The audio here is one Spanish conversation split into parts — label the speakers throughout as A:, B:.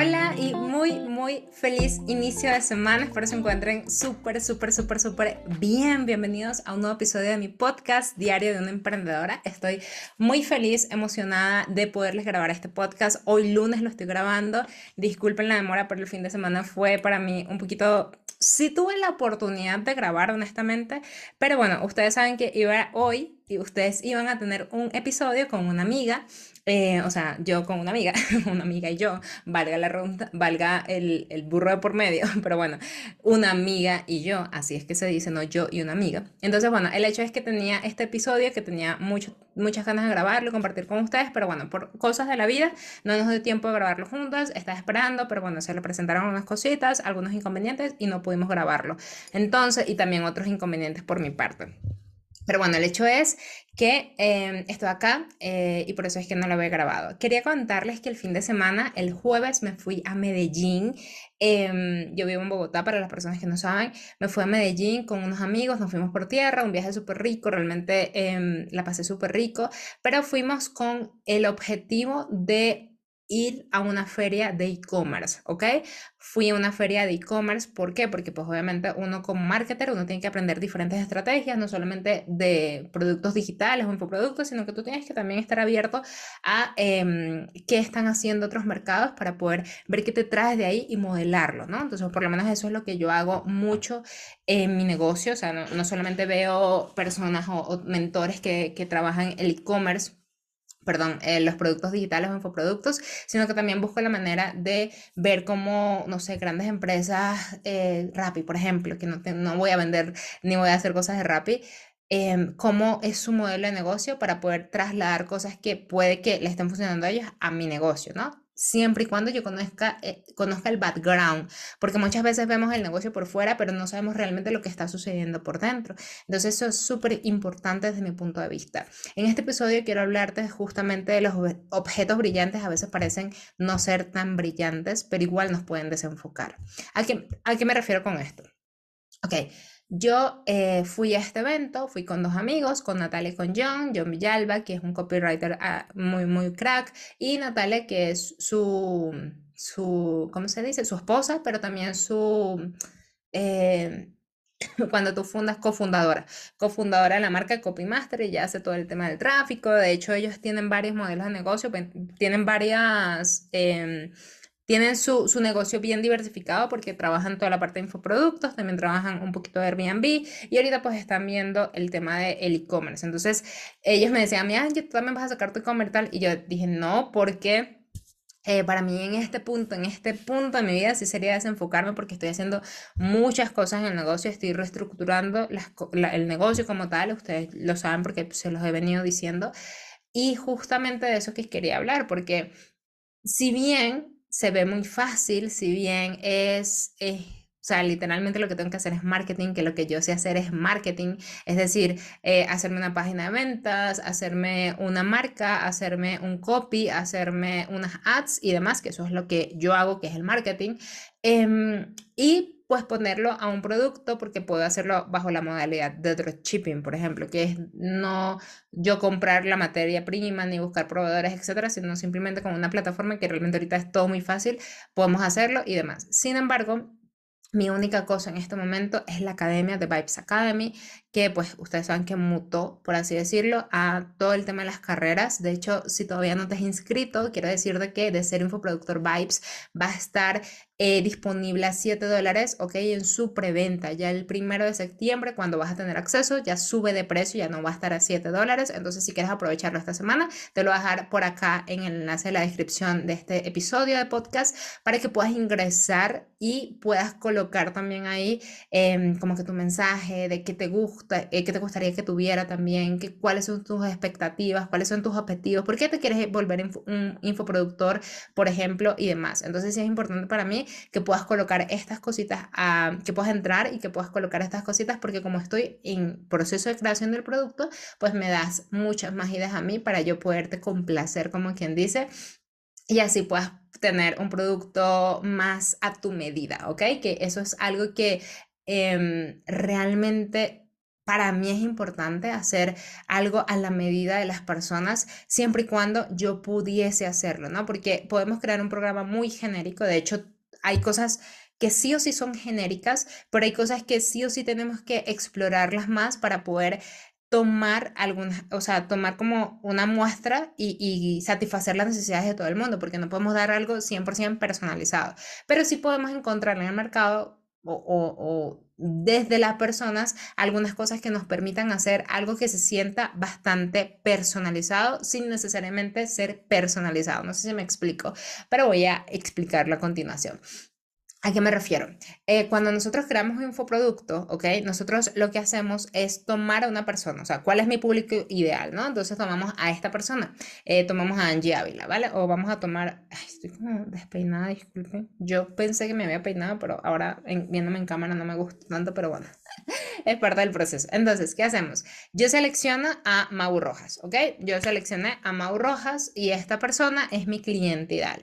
A: Hola y muy, muy feliz inicio de semana. Espero se encuentren súper, súper, súper, súper bien. Bienvenidos a un nuevo episodio de mi podcast Diario de una Emprendedora. Estoy muy feliz, emocionada de poderles grabar este podcast. Hoy lunes lo estoy grabando. Disculpen la demora, pero el fin de semana fue para mí un poquito sí tuve la oportunidad de grabar, honestamente, pero bueno, ustedes saben que hoy y ustedes iban a tener un episodio con una amiga eh, o sea, yo con una amiga, una amiga y yo, valga la ronda, valga el, el, burro de por medio, pero bueno, una amiga y yo, así es que se dice, no yo y una amiga. Entonces, bueno, el hecho es que tenía este episodio, que tenía mucho, muchas ganas de grabarlo, compartir con ustedes, pero bueno, por cosas de la vida, no nos dio tiempo de grabarlo juntas, estaba esperando, pero bueno, se le presentaron unas cositas, algunos inconvenientes y no pudimos grabarlo. Entonces, y también otros inconvenientes por mi parte. Pero bueno, el hecho es que eh, estoy acá eh, y por eso es que no lo había grabado. Quería contarles que el fin de semana, el jueves, me fui a Medellín. Em, yo vivo en Bogotá, para las personas que no saben. Me fui a Medellín con unos amigos, nos fuimos por tierra, un viaje súper rico, realmente em, la pasé súper rico, pero fuimos con el objetivo de ir a una feria de e-commerce, ¿ok? Fui a una feria de e-commerce, ¿por qué? Porque pues obviamente uno como marketer, uno tiene que aprender diferentes estrategias, no solamente de productos digitales o infoproductos, sino que tú tienes que también estar abierto a em, qué están haciendo otros mercados para poder ver qué te traes de ahí y modelarlo, ¿no? Entonces, por lo menos eso es lo que yo hago mucho en mi negocio, o sea, no, solamente veo personas o, mentores que, que trabajan el e-commerce, perdón, eh, los productos digitales o infoproductos, sino que también busco la manera de ver cómo, no sé, grandes empresas, eh, Rappi, por ejemplo, que no, no voy a vender ni voy a hacer cosas de Rappi, em, cómo es su modelo de negocio para poder trasladar cosas que puede que le estén funcionando a ellos a mi negocio, ¿no? Siempre y cuando yo conozca, eh, conozca el background, porque muchas veces vemos el negocio por fuera, pero no sabemos realmente lo que está sucediendo por dentro. Entonces eso es súper importante desde mi punto de vista. En este episodio quiero hablarte justamente de los objetos brillantes, a veces parecen no ser tan brillantes, pero igual nos pueden desenfocar. ¿A qué, a qué me refiero con esto? Ok, yo eh, fui a este evento, fui con dos amigos, con Natalia y con John, John Villalba, que es un copywriter ah, muy, muy crack, y Natalia, que es su, su, ¿cómo se dice? Su esposa, pero también su, eh, cuando tú fundas, cofundadora, cofundadora de la marca Copymaster ya hace todo el tema del tráfico. De hecho, ellos tienen varios modelos de negocio, tienen varias... Em, tienen su, su, negocio bien diversificado porque trabajan toda la parte de infoproductos, también trabajan un poquito de Airbnb y ahorita pues están viendo el tema del de e-commerce. Entonces ellos me decían, mira, tú también vas a sacar tu e-commerce tal y yo dije, no, porque... Eh, para mí en este punto, en este punto de mi vida sí sería desenfocarme porque estoy haciendo muchas cosas en el negocio, estoy reestructurando el negocio como tal, ustedes lo saben porque se los he venido diciendo, y justamente de eso que quería hablar, porque si bien se ve muy fácil, si bien es, o sea, literalmente lo que tengo que hacer es marketing, que lo que yo sé hacer es marketing, es decir, eh, hacerme una página de ventas, hacerme una marca, hacerme un copy, hacerme unas ads y demás, que eso es lo que yo hago, que es el marketing. Em, y pues ponerlo a un producto porque puedo hacerlo bajo la modalidad de dropshipping, por ejemplo, que es no yo comprar la materia prima ni buscar proveedores, etcétera, sino simplemente con una plataforma que realmente ahorita es todo muy fácil, podemos hacerlo y demás. Sin embargo, mi única cosa en este momento es la academia de Vibes Academy, que pues ustedes saben que mutó, por así decirlo, a todo el tema de las carreras. De hecho, si todavía no te has inscrito, quiero decirte que de ser infoproductor Vibes va a estar eh, disponible a 7 dólares, ok, en su preventa. Ya el primero de septiembre, cuando vas a tener acceso, ya sube de precio, ya no va a estar a 7 dólares. Entonces, si quieres aprovecharlo esta semana, te lo voy a dejar por acá en el enlace de la descripción de este episodio de podcast para que puedas ingresar y puedas colocar también ahí em, como que tu mensaje de qué te gusta, eh, qué te gustaría que tuviera también, que, cuáles son tus expectativas, cuáles son tus objetivos, por qué te quieres volver un infoproductor, por ejemplo, y demás. Entonces, sí es importante para mí que puedas colocar estas cositas, a, que puedas entrar y que puedas colocar estas cositas porque como estoy en proceso de creación del producto, pues me das muchas más ideas a mí para yo poderte complacer, como quien dice, y así puedas tener un producto más a tu medida, ¿ok? Que eso es algo que em, realmente para mí es importante hacer algo a la medida de las personas, siempre y cuando yo pudiese hacerlo, ¿no? Porque podemos crear un programa muy genérico, de hecho, hay cosas que sí o sí son genéricas, pero hay cosas que sí o sí tenemos que explorarlas más para poder tomar alguna, o sea, tomar como una muestra y, satisfacer las necesidades de todo el mundo, porque no podemos dar algo 100% personalizado, pero sí podemos encontrar en el mercado o desde las personas algunas cosas que nos permitan hacer algo que se sienta bastante personalizado sin necesariamente ser personalizado. No sé si me explico, pero voy a explicarlo a continuación. ¿A qué me refiero? Eh, cuando nosotros creamos un infoproducto, ¿ok? Nosotros lo que hacemos es tomar a una persona, o sea, ¿cuál es mi público ideal, no? Entonces tomamos a esta persona, eh, tomamos a Angie Ávila, ¿vale? O vamos a tomar, ay, estoy como despeinada, disculpen. Yo pensé que me había peinado, pero ahora viéndome en cámara no me gusta tanto, pero bueno, es parte del proceso. Entonces, ¿qué hacemos? Yo selecciono a Mau Rojas, ¿ok? Yo seleccioné a Mau Rojas y esta persona es mi cliente ideal.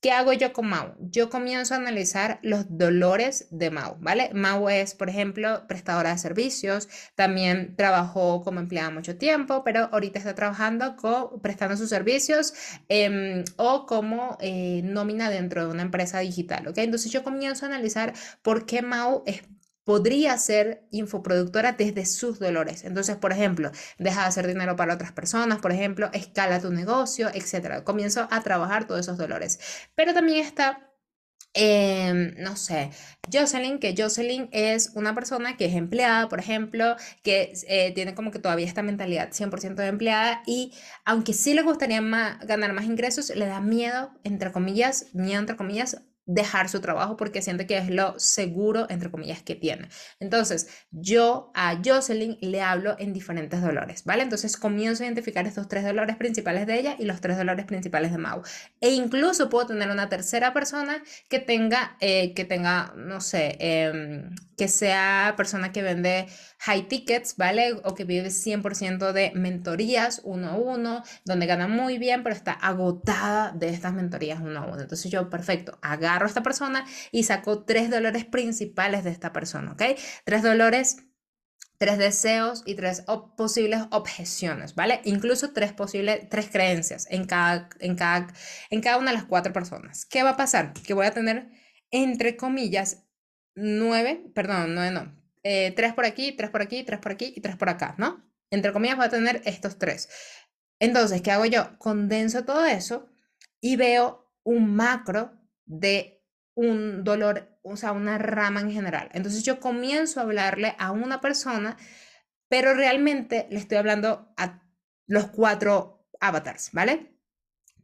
A: ¿Qué hago yo con Mau? Yo comienzo a analizar los dolores de Mau, ¿vale? Mau es, por ejemplo, prestadora de servicios, también trabajó como empleada mucho tiempo, pero ahorita está trabajando prestando sus servicios em, o como eh, nómina dentro de una empresa digital, ¿ok? Entonces yo comienzo a analizar por qué Mau es podría ser infoproductora desde sus dolores. Entonces, por ejemplo, deja de hacer dinero para otras personas, por ejemplo, escala tu negocio, etc. Comienzo a trabajar todos esos dolores. Pero también está em, no sé, Jocelyn, que Jocelyn es una persona que es empleada, por ejemplo, que eh, tiene como que todavía esta mentalidad 100% de empleada y aunque sí le gustaría ganar más ingresos, le da miedo, entre comillas, miedo entre comillas, dejar su trabajo porque siente que es lo seguro, entre comillas, que tiene. Entonces, yo a Jocelyn le hablo en diferentes dolores, ¿vale? Entonces, comienzo a identificar estos tres dolores principales de ella y los tres dolores principales de Mau. E incluso puedo tener una tercera persona que tenga, eh, que tenga, no sé, em, que sea persona que vende high tickets, ¿vale? O que vive 100% de mentorías uno a uno, donde gana muy bien, pero está agotada de estas mentorías uno a uno. Entonces yo, perfecto, agarro a esta persona y saco tres dolores principales de esta persona, ¿ok? Tres dolores tres deseos y tres posibles objeciones, ¿vale? Incluso tres posibles, tres creencias en cada, en, cada, en cada una de las cuatro personas. ¿Qué va a pasar? Que voy a tener, entre comillas, nueve, perdón, nueve no, eh, tres por aquí, tres por aquí, tres por aquí y tres por acá, ¿no? Entre comillas voy a tener estos tres. Entonces, ¿qué hago yo? Condenso todo eso y veo un macro de un dolor, o sea, una rama en general. Entonces yo comienzo a hablarle a una persona, pero realmente le estoy hablando a los cuatro avatars, ¿vale?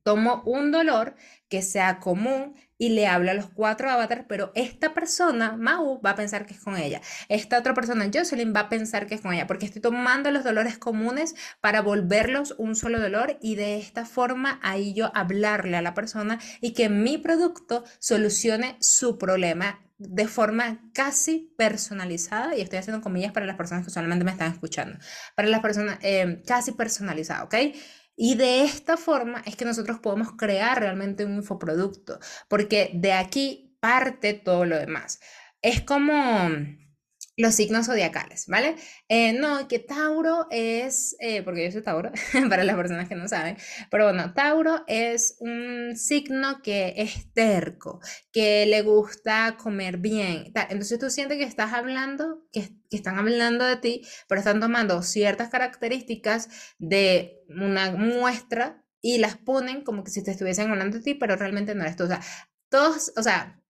A: Tomo un dolor que sea común y le hablo a los cuatro avatars, pero esta persona, Mau, va a pensar que es con ella. Esta otra persona, Jocelyn, va a pensar que es con ella, porque estoy tomando los dolores comunes para volverlos un solo dolor y de esta forma ahí yo hablarle a la persona y que mi producto solucione su problema de forma casi personalizada, y estoy haciendo comillas para las personas que solamente me están escuchando, para las personas eh, casi personalizada, ¿ok? Y de esta forma es que nosotros podemos crear realmente un infoproducto, porque de aquí parte todo lo demás. Es como los signos zodiacales, ¿vale? Eh, no, que Tauro es, eh, porque yo soy Tauro, para las personas que no saben, pero bueno, Tauro es un signo que es terco, que le gusta comer bien. Entonces tú sientes que estás hablando, que, que están hablando de ti, pero están tomando ciertas características de una muestra y las ponen como que si te estuviesen hablando de ti, pero realmente no eres tú. O sea, todos, o sea,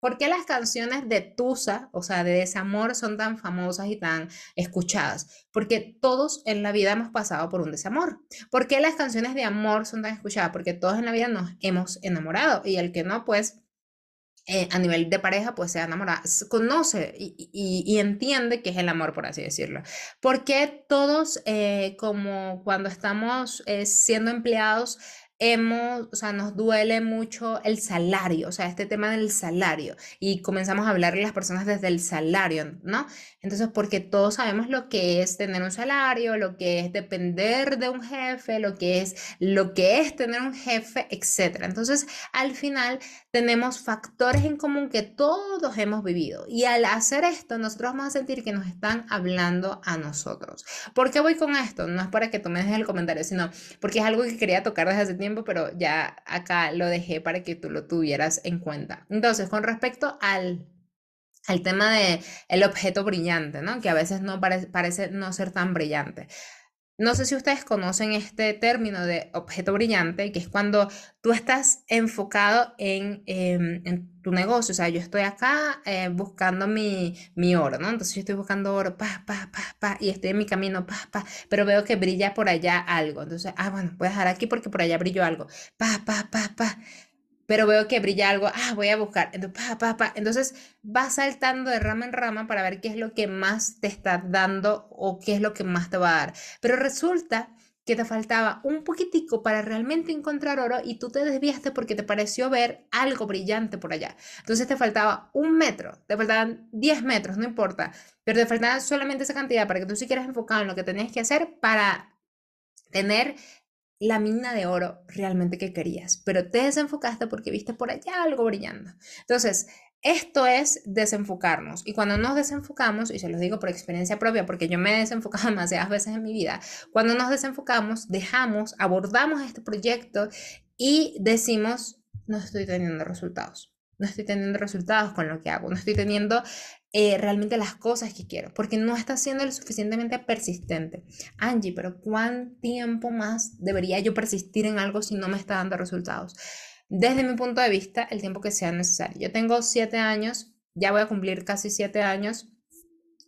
A: ¿Por qué las canciones de Tusa, o sea, de desamor, son tan famosas y tan escuchadas? Porque todos en la vida hemos pasado por un desamor. ¿Por qué las canciones de amor son tan escuchadas? Porque todos en la vida nos hemos enamorado y el que no, pues eh, a nivel de pareja, pues se enamora, conoce y, entiende que es el amor, por así decirlo. ¿Por qué todos, eh, como cuando estamos eh, siendo empleados, hemos, o sea, nos duele mucho el salario, o sea, este tema del salario, y comenzamos a hablarle a las personas desde el salario, ¿no? Entonces, porque todos sabemos lo que es tener un salario, lo que es depender de un jefe, lo que es, lo que es tener un jefe, etc. Entonces, al final tenemos factores en común que todos hemos vivido, y al hacer esto, nosotros vamos a sentir que nos están hablando a nosotros. ¿Por qué voy con esto? No es para que tú me dejes el comentario, sino porque es algo que quería tocar desde hace tiempo pero ya acá lo dejé para que tú lo tuvieras en cuenta. Entonces, con respecto al al tema de el objeto brillante, ¿no? Que a veces no parece no ser tan brillante. No sé si ustedes conocen este término de objeto brillante, que es cuando tú estás enfocado en, em, en tu negocio. O sea, yo estoy acá eh, buscando mi, mi, oro, ¿no? Entonces yo estoy buscando oro, pa, pa, pa, pa, y estoy en mi camino, pa, pa, pero veo que brilla por allá algo. Entonces, ah, bueno, voy a dejar aquí porque por allá brilló algo. Pa, pa, pa, pa pero veo que brilla algo, ah, voy a buscar. Entonces, pa, pa, pa. Entonces vas saltando de rama en rama para ver qué es lo que más te está dando o qué es lo que más te va a dar. Pero resulta que te faltaba un poquitico para realmente encontrar oro y tú te desviaste porque te pareció ver algo brillante por allá. Entonces te faltaba un metro, te faltaban 10 metros, no importa, pero te faltaba solamente esa cantidad para que tú sí quieras enfocado en lo que tenías que hacer para tener la mina de oro realmente que querías, pero te desenfocaste porque viste por allá algo brillando. Entonces, esto es desenfocarnos. Y cuando nos desenfocamos, y se los digo por experiencia propia, porque yo me he desenfocado demasiadas veces en mi vida, cuando nos desenfocamos, dejamos, abordamos este proyecto y decimos, no estoy teniendo resultados. No estoy teniendo resultados con lo que hago. No estoy teniendo eh, realmente las cosas que quiero, porque no está siendo lo suficientemente persistente. Angie, pero ¿cuánto tiempo más debería yo persistir en algo si no me está dando resultados? Desde mi punto de vista, el tiempo que sea necesario. Yo tengo siete años, ya voy a cumplir casi siete años,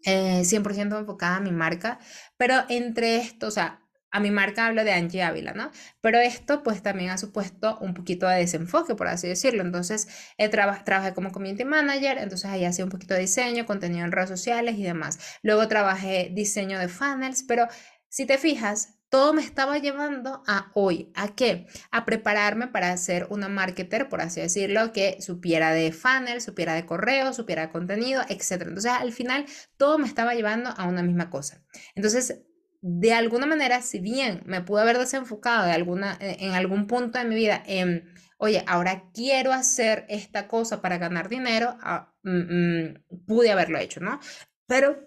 A: 100% eh, enfocada a mi marca, pero entre esto, o sea, a mi marca hablo de Angie Ávila, ¿no? Pero esto pues también ha supuesto un poquito de desenfoque, por así decirlo. Entonces, trabajé como community manager, entonces ahí hacía un poquito de diseño, contenido en redes sociales y demás. Luego trabajé diseño de funnels, pero si te fijas, todo me estaba llevando a hoy. ¿A qué? A prepararme para ser una marketer, por así decirlo, que supiera de funnels, supiera de correo, supiera de contenido, etc. Entonces, al final, todo me estaba llevando a una misma cosa. Entonces, de alguna manera, si bien me pude haber desenfocado de alguna, eh, en algún punto de mi vida en, oye, ahora quiero hacer esta cosa para ganar dinero, ah, mm, mm, pude haberlo hecho, ¿no? Pero,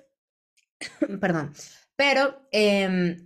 A: perdón, pero em,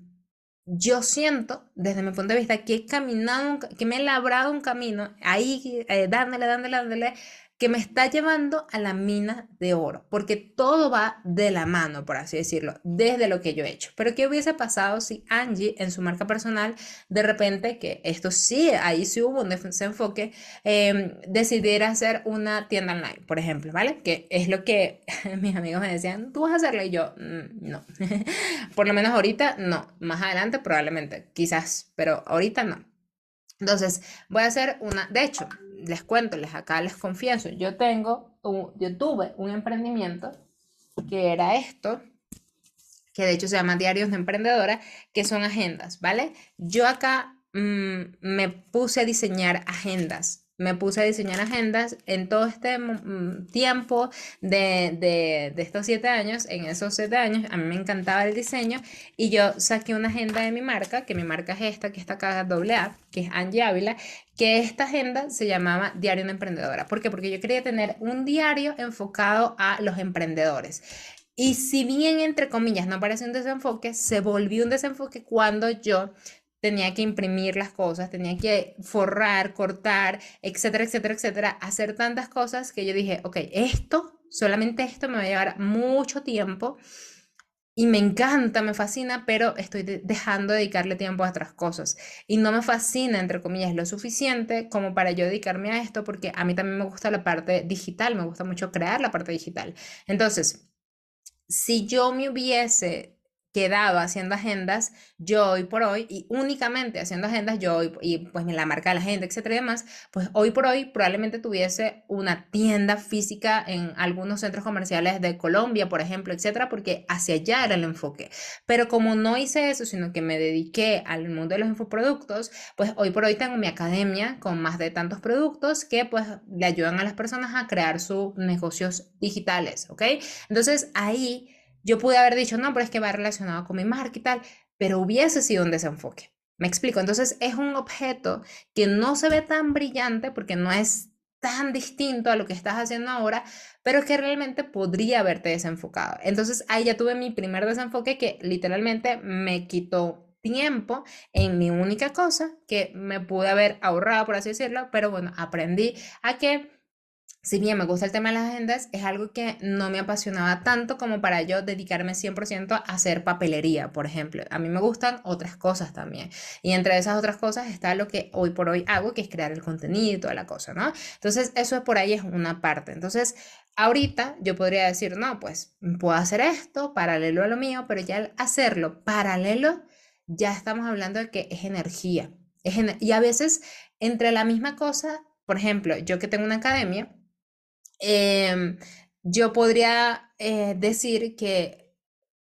A: yo siento, desde mi punto de vista, que he caminado, que me he labrado un camino ahí, eh, dándole, dándole, dándole, que me está llevando a la mina de oro, porque todo va de la mano, por así decirlo, desde lo que yo he hecho. Pero ¿qué hubiese pasado si Angie en su marca personal, de repente, que esto sí, ahí sí hubo un desenfoque, eh, decidiera hacer una tienda online, por ejemplo, ¿vale? Que es lo que mis amigos me decían, tú vas a hacerlo y yo, mm, no. por lo menos ahorita no, más adelante probablemente, quizás, pero ahorita no. Entonces, voy a hacer una, de hecho, les cuento, les acá les confieso, yo tengo, yo tuve un emprendimiento que era esto, que de hecho se llama Diarios de Emprendedora, que son agendas, ¿vale? Yo acá mm, me puse a diseñar agendas me puse a diseñar agendas en todo este mm, tiempo de, de, estos siete años. En esos siete años a mí me encantaba el diseño y yo saqué una agenda de mi marca, que mi marca es esta, que está acá doble A, que es Angie Ávila, que esta agenda se llamaba Diario de Emprendedora. ¿Por qué? Porque yo quería tener un diario enfocado a los emprendedores. Y si bien, entre comillas, no parece un desenfoque, se volvió un desenfoque cuando yo tenía que imprimir las cosas, tenía que forrar, cortar, etcétera, etcétera, etcétera, hacer tantas cosas que yo dije, ok, esto, solamente esto me va a llevar mucho tiempo y me encanta, me fascina, pero estoy dejando de dedicarle tiempo a otras cosas. Y no me fascina, entre comillas, lo suficiente como para yo dedicarme a esto, porque a mí también me gusta la parte digital, me gusta mucho crear la parte digital. Entonces, si yo me hubiese quedado haciendo agendas, yo hoy por hoy, y únicamente haciendo agendas, yo hoy, y pues la marca de la agenda, etcétera y demás, pues hoy por hoy probablemente tuviese una tienda física en algunos centros comerciales de Colombia, por ejemplo, etcétera, porque hacia allá era el enfoque. Pero como no hice eso, sino que me dediqué al mundo de los infoproductos, pues hoy por hoy tengo mi academia con más de tantos productos que pues le ayudan a las personas a crear sus negocios digitales, ¿ok? Entonces ahí yo pude haber dicho, no, pero es que va relacionado con mi marca y tal, pero hubiese sido un desenfoque. Me explico. Entonces es un objeto que no se ve tan brillante porque no es tan distinto a lo que estás haciendo ahora, pero que realmente podría haberte desenfocado. Entonces ahí ya tuve mi primer desenfoque que literalmente me quitó tiempo en mi única cosa que me pude haber ahorrado, por así decirlo, pero bueno, aprendí a que si bien me gusta el tema de las agendas, es algo que no me apasionaba tanto como para yo dedicarme 100% a hacer papelería, por ejemplo. A mí me gustan otras cosas también. Y entre esas otras cosas está lo que hoy por hoy hago, que es crear el contenido y toda la cosa, ¿no? Entonces, eso es por ahí es una parte. Entonces, ahorita yo podría decir, no, pues puedo hacer esto paralelo a lo mío, pero ya al hacerlo paralelo, ya estamos hablando de que es energía. Y a veces entre la misma cosa, por ejemplo, yo que tengo una academia, Em, yo podría eh, decir que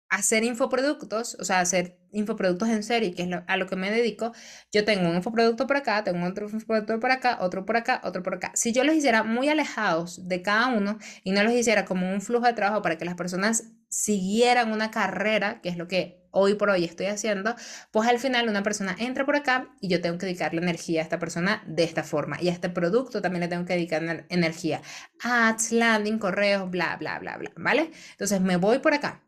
A: hacer infoproductos, o sea, hacer infoproductos en serie, que es a lo que me dedico, yo tengo un infoproducto por acá, tengo otro infoproducto por acá, otro por acá, otro por acá. Si yo los hiciera muy alejados de cada uno y no los hiciera como un flujo de trabajo para que las personas siguieran una carrera, que es lo que hoy por hoy estoy haciendo, pues al final una persona entra por acá y yo tengo que dedicarle energía a esta persona de esta forma. Y a este producto también le tengo que dedicar energía. Ads, landing, correos, bla, bla, bla, bla, ¿vale? Entonces me voy por acá.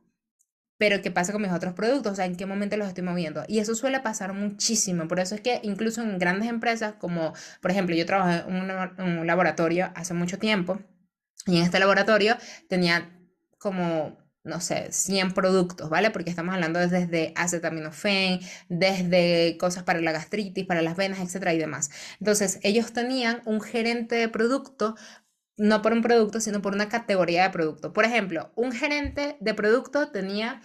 A: Pero ¿qué pasa con mis otros productos? O sea, ¿en qué momento los estoy moviendo? Y eso suele pasar muchísimo. Por eso es que incluso en grandes empresas, como por ejemplo yo trabajé en un laboratorio hace mucho tiempo, y en este laboratorio tenía como no sé, 100 productos, ¿vale? Porque estamos hablando desde acetaminofén, desde cosas para la gastritis, para las venas, etcétera y demás. Entonces, ellos tenían un gerente de producto no por un producto, sino por una categoría de producto. Por ejemplo, un gerente de producto tenía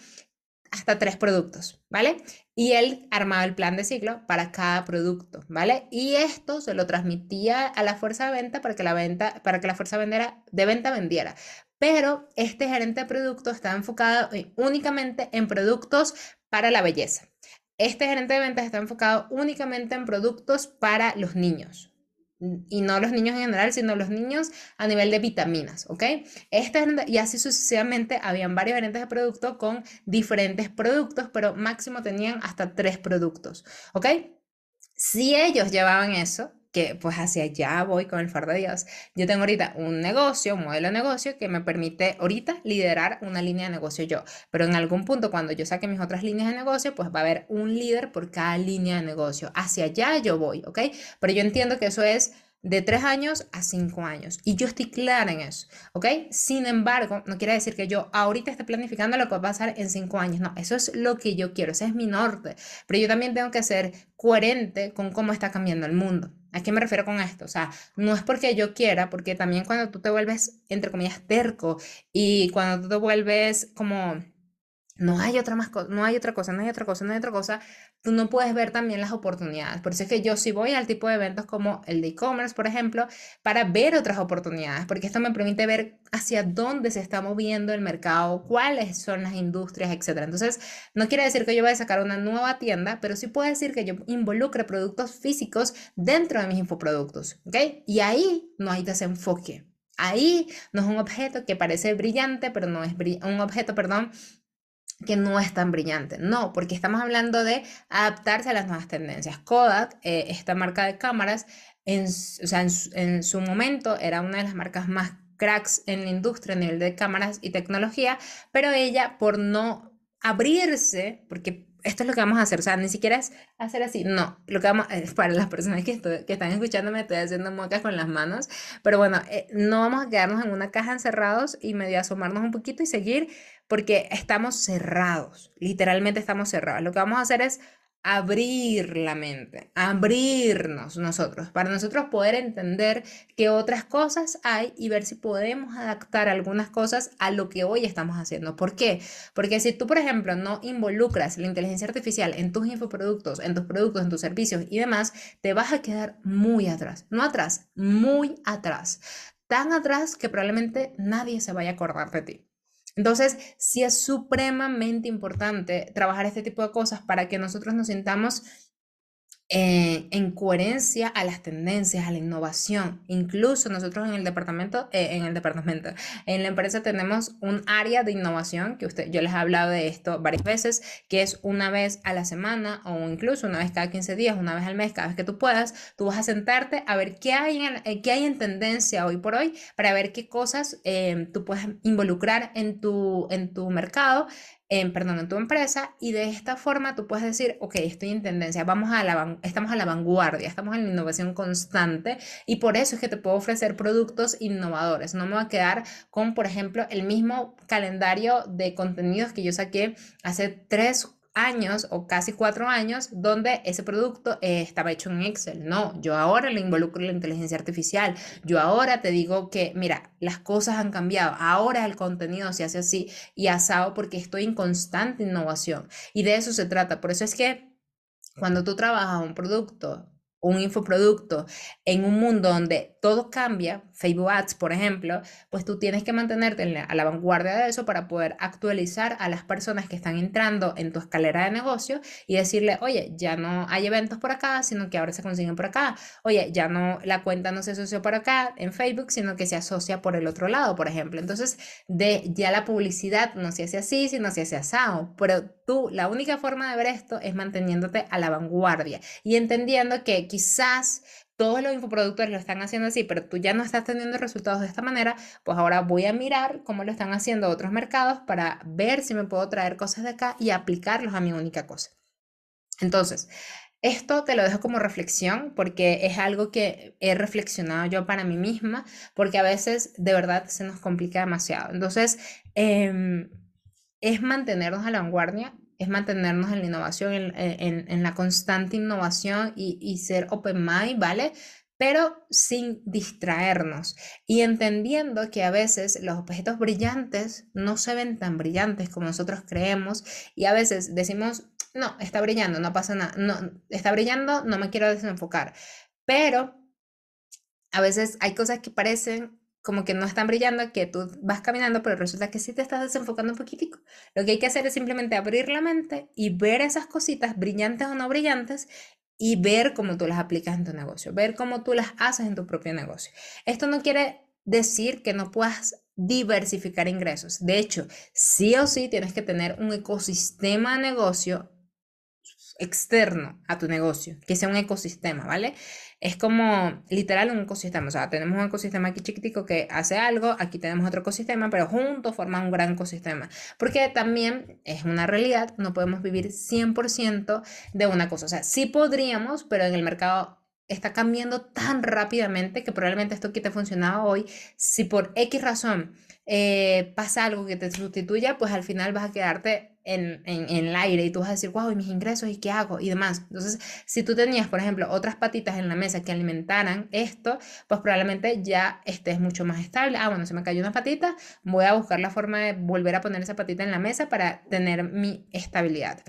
A: hasta tres productos, ¿vale? Y él armaba el plan de ciclo para cada producto, ¿vale? Y esto se lo transmitía a la fuerza de venta para que la venta, para que la fuerza de venta vendiera pero este gerente de producto está enfocado únicamente en productos para la belleza. Este gerente de ventas está enfocado únicamente en productos para los niños. Y no los niños en general, sino los niños a nivel de vitaminas, ¿ok? Este, y así sucesivamente, habían varios gerentes de producto con diferentes productos, pero máximo tenían hasta tres productos, ¿ok? Si ellos llevaban eso, que pues hacia allá voy con el fardo de Dios. Yo tengo ahorita un negocio, un modelo de negocio que me permite ahorita liderar una línea de negocio yo, pero en algún punto cuando yo saque mis otras líneas de negocio, pues va a haber un líder por cada línea de negocio. Hacia allá yo voy, ¿ok? Pero yo entiendo que eso es de tres años a cinco años. Y yo estoy clara en eso, ¿ok? Sin embargo, no quiere decir que yo ahorita esté planificando lo que va a pasar en cinco años. No, eso es lo que yo quiero, ese es mi norte. Pero yo también tengo que ser coherente con cómo está cambiando el mundo. ¿A qué me refiero con esto? O sea, no es porque yo quiera, porque también cuando tú te vuelves, entre comillas, terco y cuando tú te vuelves como no hay otra más no hay otra cosa, no hay otra cosa, no hay otra cosa, tú no puedes ver también las oportunidades. Por eso es que yo sí voy al tipo de eventos como el de e-commerce, por ejemplo, para ver otras oportunidades, porque esto me permite ver hacia dónde se está moviendo el mercado, cuáles son las industrias, etc. Entonces, no quiere decir que yo vaya a sacar una nueva tienda, pero sí puede decir que yo involucre productos físicos dentro de mis infoproductos, ¿ok? Y ahí no hay desenfoque. Ahí no es un objeto que parece brillante, pero no es un objeto, perdón, que no es tan brillante. No, porque estamos hablando de adaptarse a las nuevas tendencias. Kodak, eh, esta marca de cámaras, en, o sea, en, su momento era una de las marcas más cracks en la industria a nivel de cámaras y tecnología, pero ella por no abrirse, porque esto es lo que vamos a hacer, o sea, ni siquiera es hacer así, no, lo que vamos, es para las personas que, que están escuchándome, estoy haciendo mocas con las manos, pero bueno, eh, no vamos a quedarnos en una caja encerrados y medio asomarnos un poquito y seguir porque estamos cerrados, literalmente estamos cerrados. Lo que vamos a hacer es abrir la mente, abrirnos nosotros, para nosotros poder entender qué otras cosas hay y ver si podemos adaptar algunas cosas a lo que hoy estamos haciendo. ¿Por qué? Porque si tú, por ejemplo, no involucras la inteligencia artificial en tus infoproductos, en tus productos, en tus servicios y demás, te vas a quedar muy atrás. No atrás, muy atrás. Tan atrás que probablemente nadie se vaya a acordar de ti. Entonces, sí es supremamente importante trabajar este tipo de cosas para que nosotros nos sintamos eh, en coherencia a las tendencias, a la innovación. Incluso nosotros en el departamento, eh, en el departamento, en la empresa tenemos un área de innovación que usted, yo les he hablado de esto varias veces, que es una vez a la semana o incluso una vez cada 15 días, una vez al mes, cada vez que tú puedas, tú vas a sentarte a ver qué hay en, eh, qué hay en tendencia hoy por hoy para ver qué cosas tú puedes involucrar en tu, en tu mercado en, perdón, en tu empresa y de esta forma tú puedes decir, ok, estoy en tendencia, vamos a la, estamos a la vanguardia, estamos en la innovación constante y por eso es que te puedo ofrecer productos innovadores. No me va a quedar con, por ejemplo, el mismo calendario de contenidos que yo saqué hace tres, años o casi cuatro años donde ese producto eh, estaba hecho en Excel. No, yo ahora le involucro la inteligencia artificial. Yo ahora te digo que, mira, las cosas han cambiado. Ahora el contenido se hace así y asado porque estoy en constante innovación. Y de eso se trata. Por eso es que cuando tú trabajas un producto un infoproducto en un mundo donde todo cambia, Facebook Ads, por ejemplo, pues tú tienes que mantenerte a la vanguardia de eso para poder actualizar a las personas que están entrando en tu escalera de negocio y decirle, oye, ya no hay eventos por acá, sino que ahora se consiguen por acá. Oye, ya no, la cuenta no se asocia por acá en Facebook, sino que se asocia por el otro lado, por ejemplo. Entonces, de ya la publicidad no se hace así, sino se hace asado. Pero tú, la única forma de ver esto es manteniéndote a la vanguardia y entendiendo que quizás todos los infoproductores lo están haciendo así, pero tú ya no estás teniendo resultados de esta manera, pues ahora voy a mirar cómo lo están haciendo otros mercados para ver si me puedo traer cosas de acá y aplicarlos a mi única cosa. Entonces, esto te lo dejo como reflexión porque es algo que he reflexionado yo para mí misma, porque a veces de verdad se nos complica demasiado. Entonces, em, es mantenernos a la vanguardia es mantenernos en la innovación, en, la constante innovación y, ser open mind, ¿vale? pero sin distraernos y entendiendo que a veces los objetos brillantes no se ven tan brillantes como nosotros creemos y a veces decimos, no, está brillando, no pasa nada, no, está brillando, no me quiero desenfocar, pero a veces hay cosas que parecen como que no están brillando, que tú vas caminando, pero resulta que sí te estás desenfocando un poquitico. Lo que hay que hacer es simplemente abrir la mente y ver esas cositas brillantes o no brillantes y ver cómo tú las aplicas en tu negocio, ver cómo tú las haces en tu propio negocio. Esto no quiere decir que no puedas diversificar ingresos. De hecho, sí o sí tienes que tener un ecosistema de negocio externo a tu negocio, que sea un ecosistema, ¿vale? Es como literal un ecosistema, o sea, tenemos un ecosistema aquí chiquitico que hace algo, aquí tenemos otro ecosistema, pero juntos forman un gran ecosistema, porque también es una realidad, no podemos vivir 100% de una cosa, o sea, sí podríamos, pero en el mercado está cambiando tan rápidamente que probablemente esto que te funcionaba hoy, si por X razón eh, pasa algo que te sustituya, pues al final vas a quedarte en, el aire y tú vas a decir, wow, ¿y mis ingresos y qué hago? Y demás. Entonces, si tú tenías, por ejemplo, otras patitas en la mesa que alimentaran esto, pues probablemente ya estés mucho más estable. Ah, bueno, se me cayó una patita, voy a buscar la forma de volver a poner esa patita en la mesa para tener mi estabilidad.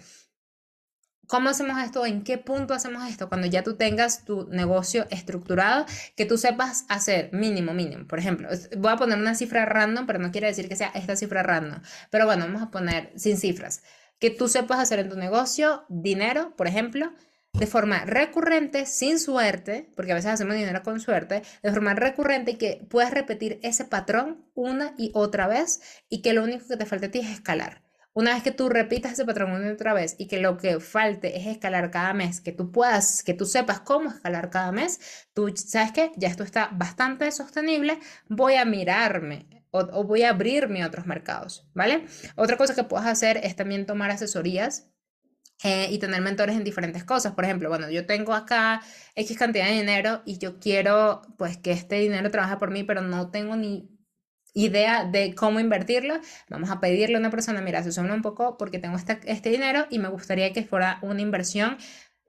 A: ¿Cómo hacemos esto? ¿En qué punto hacemos esto? Cuando ya tú tengas tu negocio estructurado, que tú sepas hacer mínimo, mínimo. Por ejemplo, voy a poner una cifra random, pero no quiere decir que sea esta cifra random. Pero bueno, vamos a poner sin cifras. Que tú sepas hacer en tu negocio dinero, por ejemplo, de forma recurrente, sin suerte, porque a veces hacemos dinero con suerte, de forma recurrente y que puedas repetir ese patrón una y otra vez y que lo único que te falta a ti es escalar. Una vez que tú repitas ese patrón otra vez y que lo que falte es escalar cada mes, que tú puedas, que tú sepas cómo escalar cada mes, tú sabes que ya esto está bastante sostenible, voy a mirarme o, voy a abrirme a otros mercados, ¿vale? Otra cosa que puedes hacer es también tomar asesorías eh, y tener mentores en diferentes cosas. Por ejemplo, bueno, yo tengo acá X cantidad de dinero y yo quiero pues que este dinero trabaje por mí, pero no tengo ni idea de cómo invertirlo, vamos a pedirle a una persona, mira, asesórame un poco porque tengo este, este dinero y me gustaría que fuera una inversión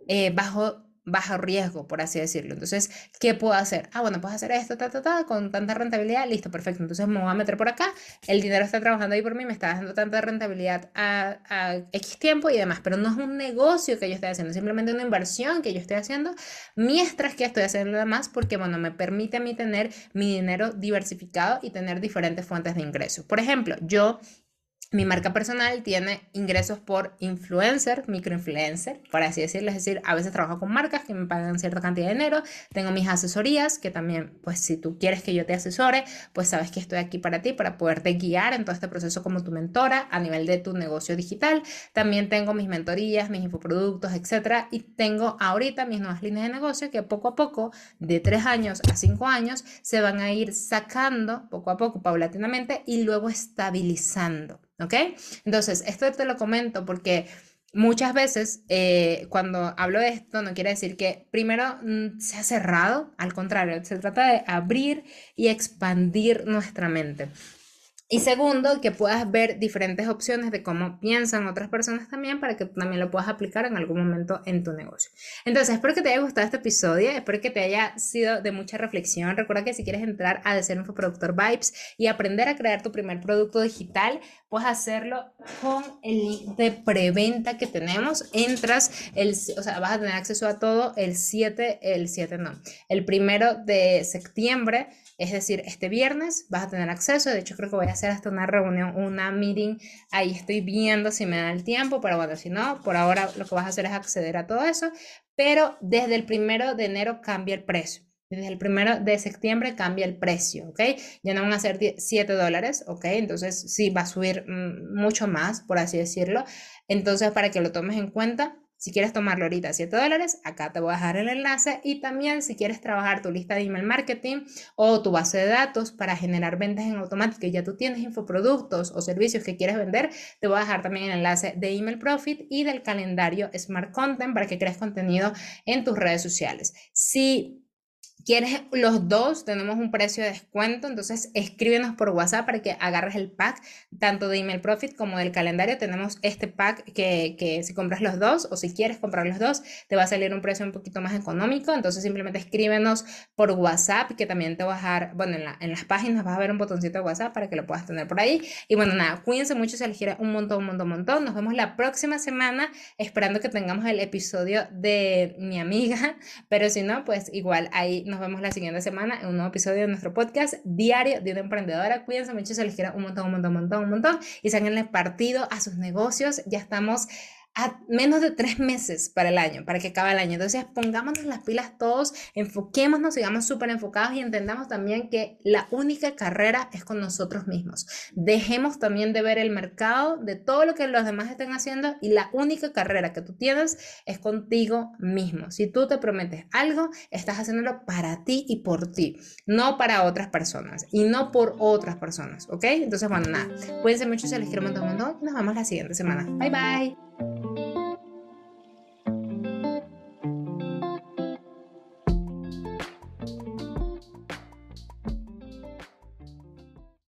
A: eh, bajo bajo riesgo, por así decirlo. Entonces, ¿qué puedo hacer? Ah, bueno, puedo hacer esto, ta, ta, ta, con tanta rentabilidad, listo, perfecto. Entonces me voy a meter por acá, el dinero está trabajando ahí por mí, me está dando tanta rentabilidad a, a X tiempo y demás, pero no es un negocio que yo estoy haciendo, simplemente una inversión que yo estoy haciendo mientras que estoy haciendo nada más porque, bueno, me permite a mí tener mi dinero diversificado y tener diferentes fuentes de ingresos. Por ejemplo, yo mi marca personal tiene ingresos por influencer, microinfluencer, por así decirlo. Es decir, a veces trabajo con marcas que me pagan cierta cantidad de dinero. Tengo mis asesorías, que también, pues si tú quieres que yo te asesore, pues sabes que estoy aquí para ti, para poderte guiar en todo este proceso como tu mentora a nivel de tu negocio digital. También tengo mis mentorías, mis infoproductos, etc. Y tengo ahorita mis nuevas líneas de negocio que poco a poco, de tres años a cinco años, se van a ir sacando poco a poco, paulatinamente, y luego estabilizando. ¿Ok? Entonces, esto te lo comento porque muchas veces eh, cuando hablo de esto no quiere decir que primero mm, se ha cerrado, al contrario, se trata de abrir y expandir nuestra mente. Y segundo, que puedas ver diferentes opciones de cómo piensan otras personas también para que también lo puedas aplicar en algún momento en tu negocio. Entonces, espero que te haya gustado este episodio, espero que te haya sido de mucha reflexión. Recuerda que si quieres entrar a ser Infoproductor Vibes y aprender a crear tu primer producto digital, puedes hacerlo con el link de preventa que tenemos. Entras, el, o sea, vas a tener acceso a todo el 7, el 7 no, el primero de septiembre es decir, este viernes vas a tener acceso, de hecho creo que voy a hacer hasta una reunión, una meeting, ahí estoy viendo si me da el tiempo, pero bueno, si no, por ahora lo que vas a hacer es acceder a todo eso, pero desde el primero de enero cambia el precio. Desde el primero de septiembre cambia el precio, ¿ok? Ya no van a ser 7 dólares, ¿ok? Entonces sí va a subir mm, mucho más, por así decirlo. Entonces, para que lo tomes en cuenta, si quieres tomarlo ahorita 7 dólares, acá te voy a dejar el enlace y también si quieres trabajar tu lista de email marketing o tu base de datos para generar ventas en automático y ya tú tienes infoproductos o servicios que quieres vender, te voy a dejar también el enlace de Email Profit y del calendario Smart Content para que crees contenido en tus redes sociales. Si quieres los dos, tenemos un precio de descuento, entonces escríbenos por WhatsApp para que agarres el pack, tanto de Email Profit como del calendario. Tenemos este pack que, que, si compras los dos o si quieres comprar los dos, te va a salir un precio un poquito más económico. Entonces simplemente escríbenos por WhatsApp, que también te va a dejar, bueno, en las páginas vas a ver un botoncito de WhatsApp para que lo puedas tener por ahí. Y bueno, nada, cuídense mucho, se les quiere un montón, un montón, un montón. Nos vemos la próxima semana, esperando que tengamos el episodio de mi amiga, pero si no, pues igual ahí nos vemos la siguiente semana en un nuevo episodio de nuestro podcast diario de una emprendedora. Cuídense mucho, se les quiera un montón, un montón, un montón, un montón y el partido a sus negocios. Ya estamos a menos de tres meses para el año, para que acabe el año. Entonces, pongámonos las pilas todos, enfoquémonos, sigamos súper enfocados y entendamos también que la única carrera es con nosotros mismos. Dejemos también de ver el mercado, de todo lo que los demás estén haciendo y la única carrera que tú tienes es contigo mismo. Si tú te prometes algo, estás haciéndolo para ti y por ti, no para otras personas y no por otras personas, ¿ok? Entonces, bueno, nada, cuídense mucho, se les quiero un montón, un y nos vemos la siguiente semana. Bye, bye. Thank you.